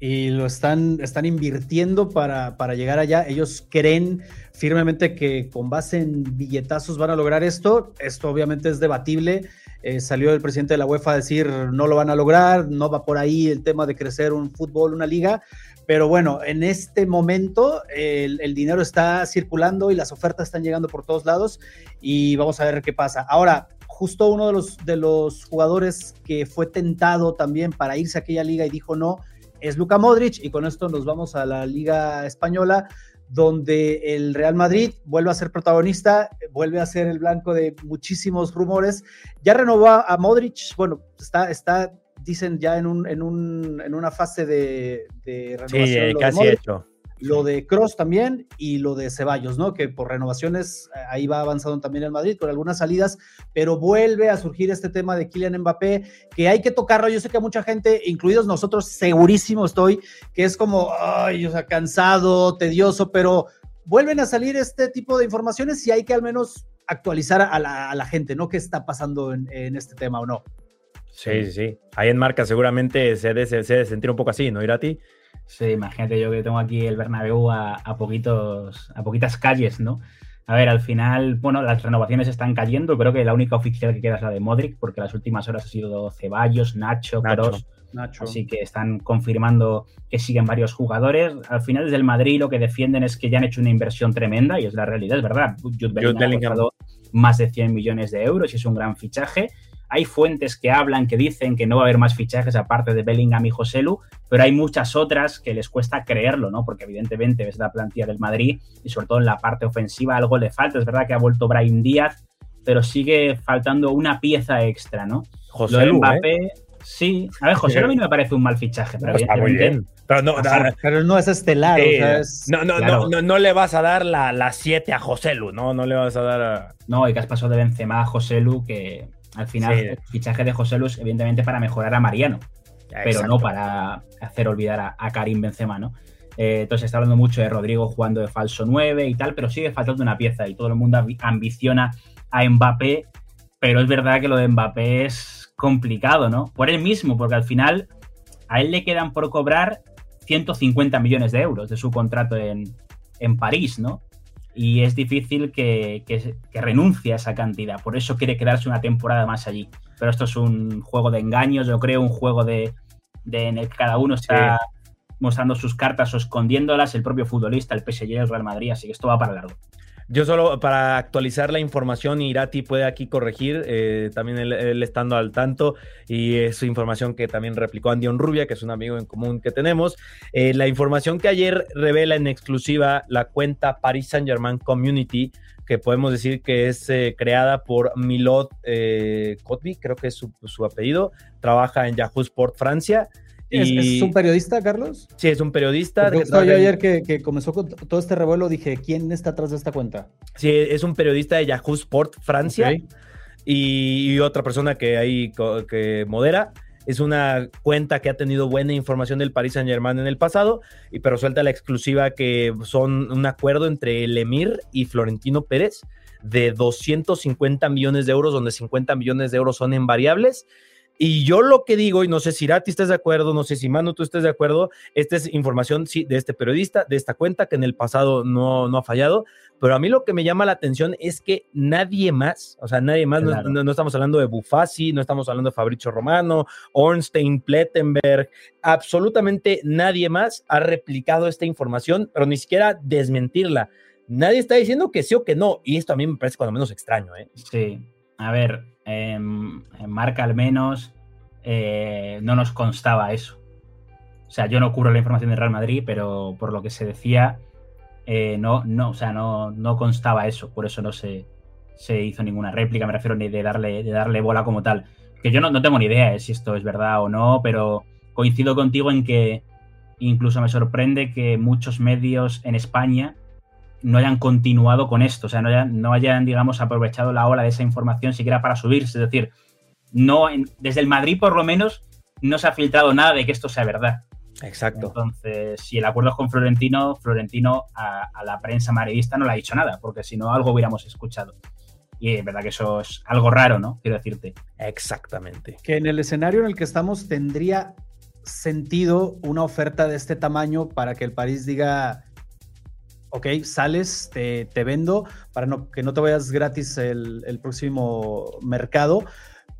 B: y lo están, están invirtiendo para, para, llegar allá. Ellos creen firmemente que con base en billetazos van a lograr esto. Esto obviamente es debatible. Eh, salió el presidente de la UEFA a decir no lo van a lograr, no va por ahí el tema de crecer un fútbol, una liga. Pero bueno, en este momento el, el dinero está circulando y las ofertas están llegando por todos lados y vamos a ver qué pasa. Ahora, justo uno de los, de los jugadores que fue tentado también para irse a aquella liga y dijo no, es Luka Modric y con esto nos vamos a la Liga Española donde el Real Madrid vuelve a ser protagonista, vuelve a ser el blanco de muchísimos rumores. Ya renovó a Modric, bueno, está, está dicen ya en, un, en, un, en una fase de, renovación.
C: Sí, casi hecho
B: lo de Cross también y lo de Ceballos, ¿no? Que por renovaciones eh, ahí va avanzando también el Madrid con algunas salidas, pero vuelve a surgir este tema de Kylian Mbappé, que hay que tocarlo. Yo sé que a mucha gente, incluidos nosotros, segurísimo estoy, que es como, ay, o sea, cansado, tedioso, pero vuelven a salir este tipo de informaciones y hay que al menos actualizar a la, gente, ¿no? ¿Qué está pasando en, en este tema o no?
C: Sí, sí, sí. Ahí en marca seguramente se debe, se debe sentir un poco así, ¿no, Irati?
E: Sí, imagínate yo que tengo aquí el Bernabéu a, a, poquitos, a poquitas calles, ¿no? A ver, al final, bueno, las renovaciones están cayendo. Creo que la única oficial que queda es la de Modric, porque las últimas horas ha sido Ceballos, Nacho, Kroos. Así que están confirmando que siguen varios jugadores. Al final, desde el Madrid lo que defienden es que ya han hecho una inversión tremenda y es la realidad, es verdad. Jude Bellingham ha costado más de 100 millones de euros y es un gran fichaje. Hay fuentes que hablan, que dicen que no va a haber más fichajes aparte de Bellingham y Joselu, pero hay muchas otras que les cuesta creerlo, ¿no? Porque evidentemente ves la plantilla del Madrid y sobre todo en la parte ofensiva algo le falta. Es verdad que ha vuelto Brian Díaz, pero sigue faltando una pieza extra, ¿no?
C: Joselu, Mbappé,
E: ¿eh? Sí, a ver, José a mí no me parece un mal fichaje, pero está muy bien.
C: Pero no,
B: pero no es estelar. o sea, es,
C: no, no, no, no, no, le vas a dar la 7 a José Lu, no, no le vas a dar a...
E: No, y que has pasado de Benzema a José Lu, que al final el fichaje de José Lu es evidentemente para mejorar a Mariano, pero no para hacer olvidar a, a Karim Benzema, ¿no? Eh, entonces está hablando mucho de Rodrigo jugando de falso 9 y tal, pero sigue faltando una pieza y todo el mundo ambiciona a Mbappé, pero es verdad que lo de Mbappé es complicado, ¿no? Por él mismo, porque al final a él le quedan por cobrar 150 millones de euros de su contrato en, en París, ¿no? Y es difícil que, que, que, renuncie a esa cantidad. Por eso quiere quedarse una temporada más allí. Pero esto es un juego de engaños, yo creo, un juego de, de en el que cada uno está sí. mostrando sus cartas o escondiéndolas, el propio futbolista, el PSG, el Real Madrid, así que esto va para largo.
C: Yo solo para actualizar la información, Irati puede aquí corregir, eh, también él, estando al tanto, y es información que también replicó Andy Rubia, que es un amigo en común que tenemos. Eh, la información que ayer revela en exclusiva la cuenta Paris Saint Germain Community, que podemos decir que es eh, creada por Milot eh, Kotby, creo que es su, apellido, trabaja en Yahoo Sport Francia.
B: ¿Es, y... ¿Es, un periodista, Carlos?
C: Sí, es un periodista.
B: Porque yo ayer que, que, comenzó con todo este revuelo dije, ¿quién está atrás de esta cuenta?
C: Sí, es un periodista de Yahoo Sport Francia okay. y, y, otra persona que ahí que modera. Es una cuenta que ha tenido buena información del Paris Saint Germain en el pasado, y, pero suelta la exclusiva que son un acuerdo entre el Emir y Florentino Pérez de 250 millones de euros, donde 50 millones de euros son en variables y yo lo que digo, y no sé si Irati estás de acuerdo, no sé si Manu tú estés de acuerdo, esta es información sí, de este periodista, de esta cuenta que en el pasado no, no ha fallado, pero a mí lo que me llama la atención es que nadie más, o sea, nadie más, claro. no, no, no, estamos hablando de Bufasi, no estamos hablando de Fabricio Romano, Ornstein, Plettenberg, absolutamente nadie más ha replicado esta información, pero ni siquiera desmentirla. Nadie está diciendo que sí o que no, y esto a mí me parece cuando menos extraño. ¿eh?
E: Sí, a ver, en, marca al menos eh, no nos constaba eso. O sea, yo no cubro la información de Real Madrid, pero por lo que se decía, eh, no, no, o sea, no, no constaba eso, por eso no se, se hizo ninguna réplica, me refiero ni de darle, de darle bola como tal. Que yo no, no tengo ni idea de si esto es verdad o no, pero coincido contigo en que incluso me sorprende que muchos medios en España no hayan continuado con esto, o sea, no hayan, no hayan, digamos, aprovechado la ola de esa información siquiera para subirse. Es decir, no, en, desde el Madrid por lo menos no se ha filtrado nada de que esto sea verdad.
C: Exacto.
E: Entonces, si el acuerdo es con Florentino, Florentino a, a, la prensa madridista no le ha dicho nada, porque si no, algo hubiéramos escuchado. Y es verdad que eso es algo raro, ¿no? Quiero decirte.
C: Exactamente.
B: Que en el escenario en el que estamos tendría sentido una oferta de este tamaño para que el París diga, ok, sales, te, te vendo para no, que no te vayas gratis el, el próximo mercado.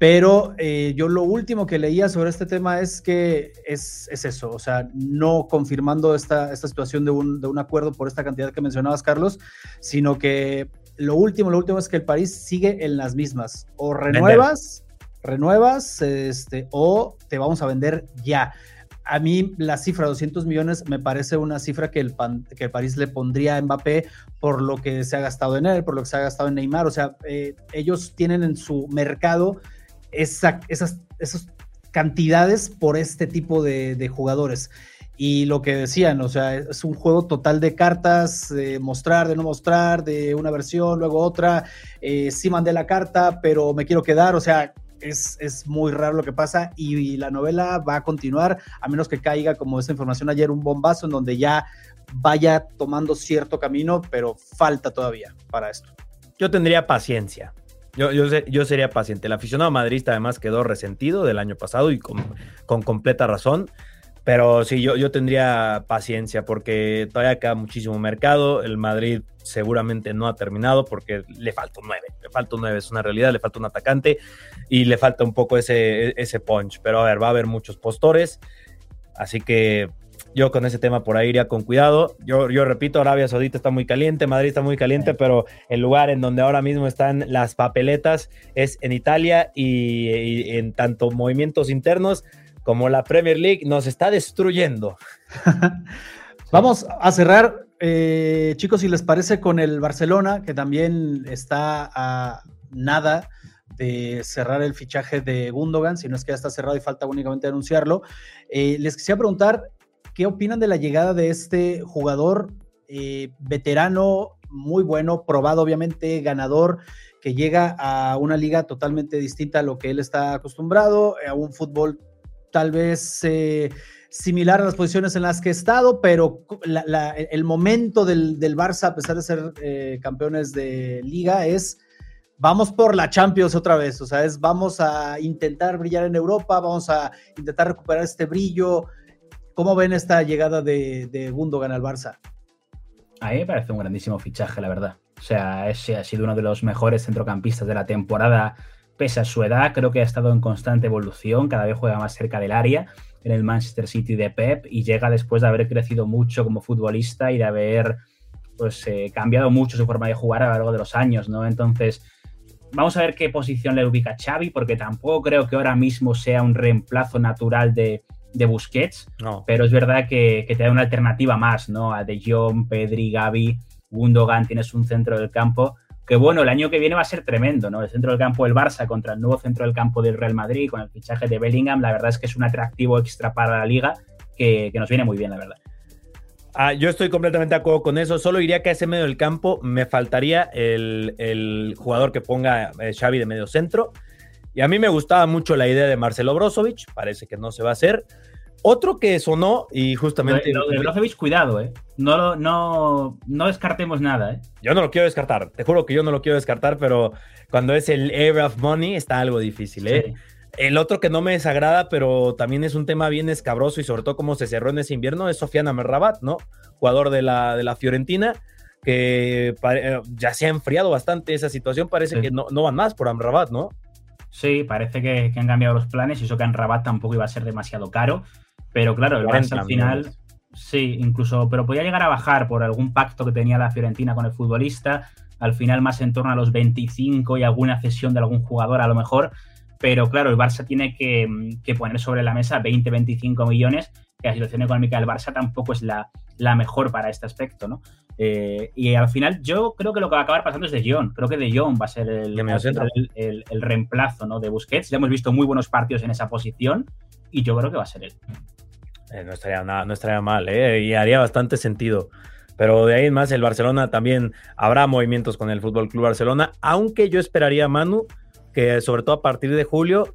B: Pero eh, yo lo último que leía sobre este tema es que es, es eso, o sea, no confirmando esta, esta situación de un, de un, acuerdo por esta cantidad que mencionabas, Carlos, sino que lo último, lo último es que el París sigue en las mismas. O renuevas, vender. renuevas, este, o te vamos a vender ya a mí la cifra de 200 millones me parece una cifra que el, Pan, que el, París le pondría a Mbappé por lo que se ha gastado en él, por lo que se ha gastado en Neymar. O sea, eh, ellos tienen en su mercado esa, esas, esas, cantidades por este tipo de, de, jugadores. Y lo que decían, o sea, es un juego total de cartas, de mostrar, de no mostrar, de una versión, luego otra. Eh, sí mandé la carta, pero me quiero quedar. O sea, es, es, muy raro lo que pasa y, la novela va a continuar a menos que caiga como esta información ayer un bombazo en donde ya vaya tomando cierto camino, pero falta todavía para esto.
C: Yo tendría paciencia. Yo, yo, yo, sería paciente. El aficionado madridista además quedó resentido del año pasado y con, con completa razón. Pero sí, yo, yo tendría paciencia porque todavía queda muchísimo mercado. El Madrid seguramente no ha terminado porque le falta 9. Le falta un 9, es una realidad. Le falta un atacante y le falta un poco ese, ese punch. Pero a ver, va a haber muchos postores. Así que yo con ese tema por ahí iría con cuidado. Yo, yo repito, Arabia Saudita está muy caliente, Madrid está muy caliente, pero el lugar en donde ahora mismo están las papeletas es en Italia y en tanto movimientos internos como la Premier League nos está destruyendo.
B: Vamos a cerrar, eh, chicos, si les parece, con el Barcelona, que también está a nada de cerrar el fichaje de Gundogan, si no es que ya está cerrado y falta únicamente anunciarlo. Eh, les quisiera preguntar, ¿qué opinan de la llegada de este jugador eh, veterano, muy bueno, probado obviamente, ganador, que llega a una liga totalmente distinta a lo que él está acostumbrado, a un fútbol tal vez eh, similar a las posiciones en las que he estado, pero el momento del, Barça, a pesar de ser eh, campeones de liga, es vamos por la Champions otra vez, o sea, es vamos a intentar brillar en Europa, vamos a intentar recuperar este brillo. ¿Cómo ven esta llegada de, de Gundogan al Barça?
E: A mí me parece un grandísimo fichaje, la verdad. O sea, ese ha sido uno de los mejores centrocampistas de la temporada pese a su edad, creo que ha estado en constante evolución, cada vez juega más cerca del área en el Manchester City de Pep y llega después de haber crecido mucho como futbolista y de haber pues, eh, cambiado mucho su forma de jugar a lo largo de los años, ¿no? Entonces, vamos a ver qué posición le ubica Xavi, porque tampoco creo que ahora mismo sea un reemplazo natural de, de Busquets, pero es verdad que, que, te da una alternativa más, ¿no? A De Jong, Pedri, Gavi, Gundogan, tienes un centro del campo que bueno, el año que viene va a ser tremendo, ¿no? El centro del campo del Barça contra el nuevo centro del campo del Real Madrid con el fichaje de Bellingham, la verdad es que es un atractivo extra para la liga que, nos viene muy bien, la verdad.
C: Ah, yo estoy completamente de acuerdo con eso. Solo diría que a ese medio del campo me faltaría el, jugador que ponga eh, Xavi de medio centro. Y a mí me gustaba mucho la idea de Marcelo Brozovic. Parece que no se va a hacer. Otro que sonó y justamente.
E: Lo, de Brozovic, cuidado, ¿eh? No, no, no descartemos nada, ¿eh?
C: Yo no lo quiero descartar. Te juro que yo no lo quiero descartar, pero cuando es el Air of Money está algo difícil, ¿eh? El otro que no me desagrada, pero también es un tema bien escabroso y sobre todo cómo se cerró en ese invierno, es Sofian Amerrabat, ¿no? Jugador de la, de la Fiorentina, que eh, ya se ha enfriado bastante esa situación. Parece que no, no van más por Amrabat, ¿no?
E: Sí, parece que, que, han cambiado los planes y eso que Amrabat tampoco iba a ser demasiado caro. Pero claro, el Barça al final, sí, incluso, pero podía llegar a bajar por algún pacto que tenía la Fiorentina con el futbolista. Al final, más en torno a los 25 y alguna cesión de algún jugador, a lo mejor. Pero claro, el Barça tiene que, poner sobre la mesa 20, 25 millones, que la situación económica del Barça tampoco es la, la mejor para este aspecto, ¿no? Eh, y al final, yo creo que lo que va a acabar pasando es De Jong. Creo que De Jong va a ser el, el, el, reemplazo ¿no? de Busquets. Ya hemos visto muy buenos partidos en esa posición y yo creo que va a ser él.
C: Eh, no, estaría nada, no estaría mal, ¿eh? y haría bastante sentido. Pero de ahí en más, el Barcelona también habrá movimientos con el Fútbol Club Barcelona, aunque yo esperaría, Manu, que sobre todo a partir de julio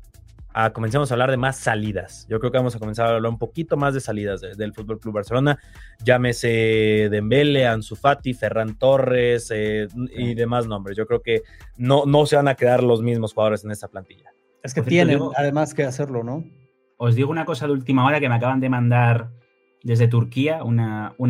C: a, comencemos a hablar de más salidas. Yo creo que vamos a comenzar a hablar un poquito más de salidas del Fútbol Club Barcelona. Llámese Dembele, Ansu Fati, Ferran Torres eh, y demás nombres. Yo creo que no, no se van a quedar los mismos jugadores en esta plantilla.
B: Es que tienen además que hacerlo, ¿no?
E: Os digo una cosa de última hora que me acaban de mandar desde Turquía, un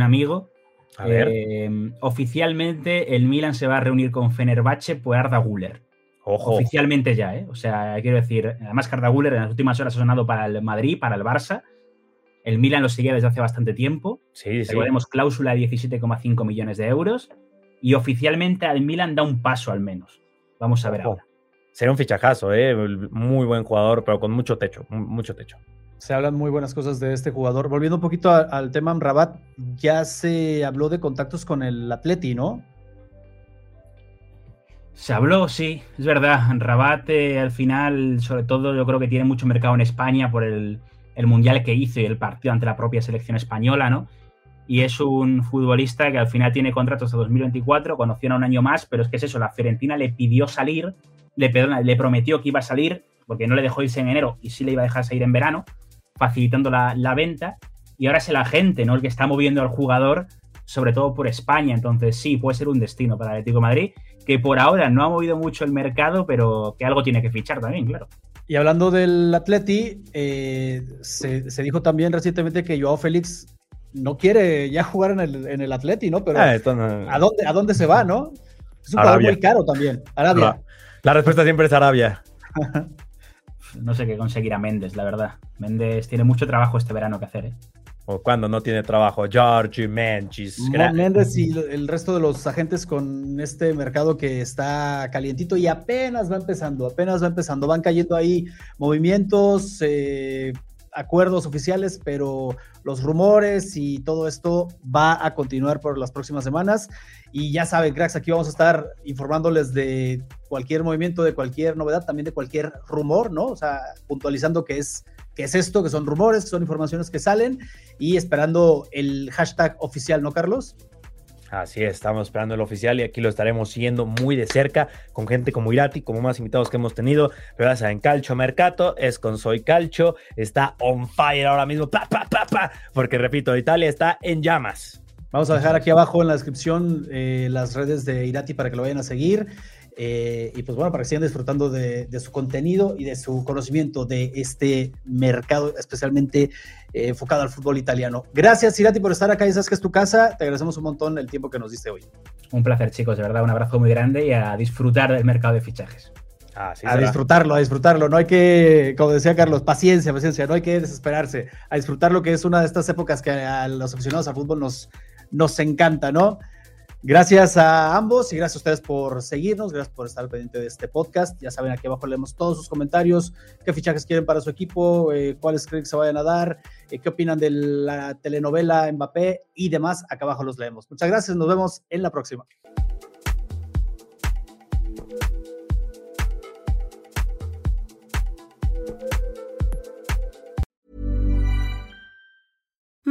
E: amigo. A ver. Eh, oficialmente el Milan se va a reunir con Fenerbahce por Arda Guller. Ojo. Oficialmente ya, ¿eh? O sea, quiero decir, además que Arda Guller en las últimas horas ha sonado para el Madrid, para el Barça. El Milan lo seguía desde hace bastante tiempo. Sí, sí. Recordemos cláusula de 17,5 millones de euros. Y oficialmente al Milan da un paso al menos. Vamos a ver ahora.
C: Sería un fichajazo, ¿eh? Muy buen jugador, pero con mucho techo, mucho techo.
B: Se hablan muy buenas cosas de este jugador. Volviendo un poquito al tema Rabat, ya se habló de contactos con el Atleti, ¿no?
E: Se habló, sí, es verdad. Rabat eh, al final, sobre todo, yo creo que tiene mucho mercado en España por el, el, mundial que hizo y el partido ante la propia selección española, ¿no? Y es un futbolista que al final tiene contrato hasta 2024, conoció a un año más, pero es que es eso, la Fiorentina le pidió salir le, le prometió que iba a salir, porque no le dejó irse en enero y sí le iba a dejar salir en verano, facilitando la, venta. Y ahora es el agente, ¿no? El que está moviendo al jugador sobre todo por España. Entonces, sí, puede ser un destino para el Atlético Madrid, que por ahora no ha movido mucho el mercado, pero que algo tiene que fichar también, claro.
B: Y hablando del Atleti, eh, se, se, dijo también recientemente que Joao Félix no quiere ya jugar en el, en el Atleti, ¿no? Pero
C: Ah, esto no-
B: ¿a, dónde, ¿a dónde se va, no? Es un jugador muy caro también. Arabia.
C: La, la respuesta siempre es Arabia.
E: No sé qué conseguirá Méndez, la verdad. Méndez tiene mucho trabajo este verano que hacer, ¿eh?
C: O cuando no tiene trabajo. George Menchis.
B: Méndez y el resto de los agentes con este mercado que está calientito y apenas va empezando, apenas va empezando. Van cayendo ahí movimientos, eh, acuerdos oficiales, pero los rumores y todo esto va a continuar por las próximas semanas. Y ya saben, cracks, aquí vamos a estar informándoles de cualquier movimiento, de cualquier novedad, también de cualquier rumor, ¿no? O sea, puntualizando que es, que es esto, que son rumores, que son informaciones que salen y esperando el hashtag oficial, ¿no, Carlos?
C: Así es, estamos esperando el oficial y aquí lo estaremos siguiendo muy de cerca con gente como Irati, como más invitados que hemos tenido. Pero ya saben, Calcio Mercato es con Soy Calcio, está on fire ahora mismo, pa, pa, pa, pa, porque repito, Italia está en llamas.
B: Vamos a dejar aquí abajo en la descripción eh, las redes de Irati para que lo vayan a seguir. Eh, y pues bueno, para que sigan disfrutando de, de su contenido y de su conocimiento de este mercado, especialmente eh, enfocado al fútbol italiano. Gracias, Irati, por estar acá. Ya sabes que es tu casa. Te agradecemos un montón el tiempo que nos diste hoy.
E: Un placer, chicos, de verdad. Un abrazo muy grande y a disfrutar del mercado de fichajes.
C: Así
B: a
C: será.
B: disfrutarlo, a disfrutarlo. No hay que, como decía Carlos, paciencia, paciencia. No hay que desesperarse. A disfrutar lo que es una de estas épocas que a los aficionados al fútbol nos, nos encanta, ¿no? Gracias a ambos y gracias a ustedes por seguirnos, gracias por estar pendiente de este podcast. Ya saben, aquí abajo leemos todos sus comentarios, qué fichajes quieren para su equipo, eh, cuáles creen que se vayan a dar, eh, qué opinan de la telenovela Mbappé y demás. Acá abajo los leemos. Muchas gracias, nos vemos en la próxima.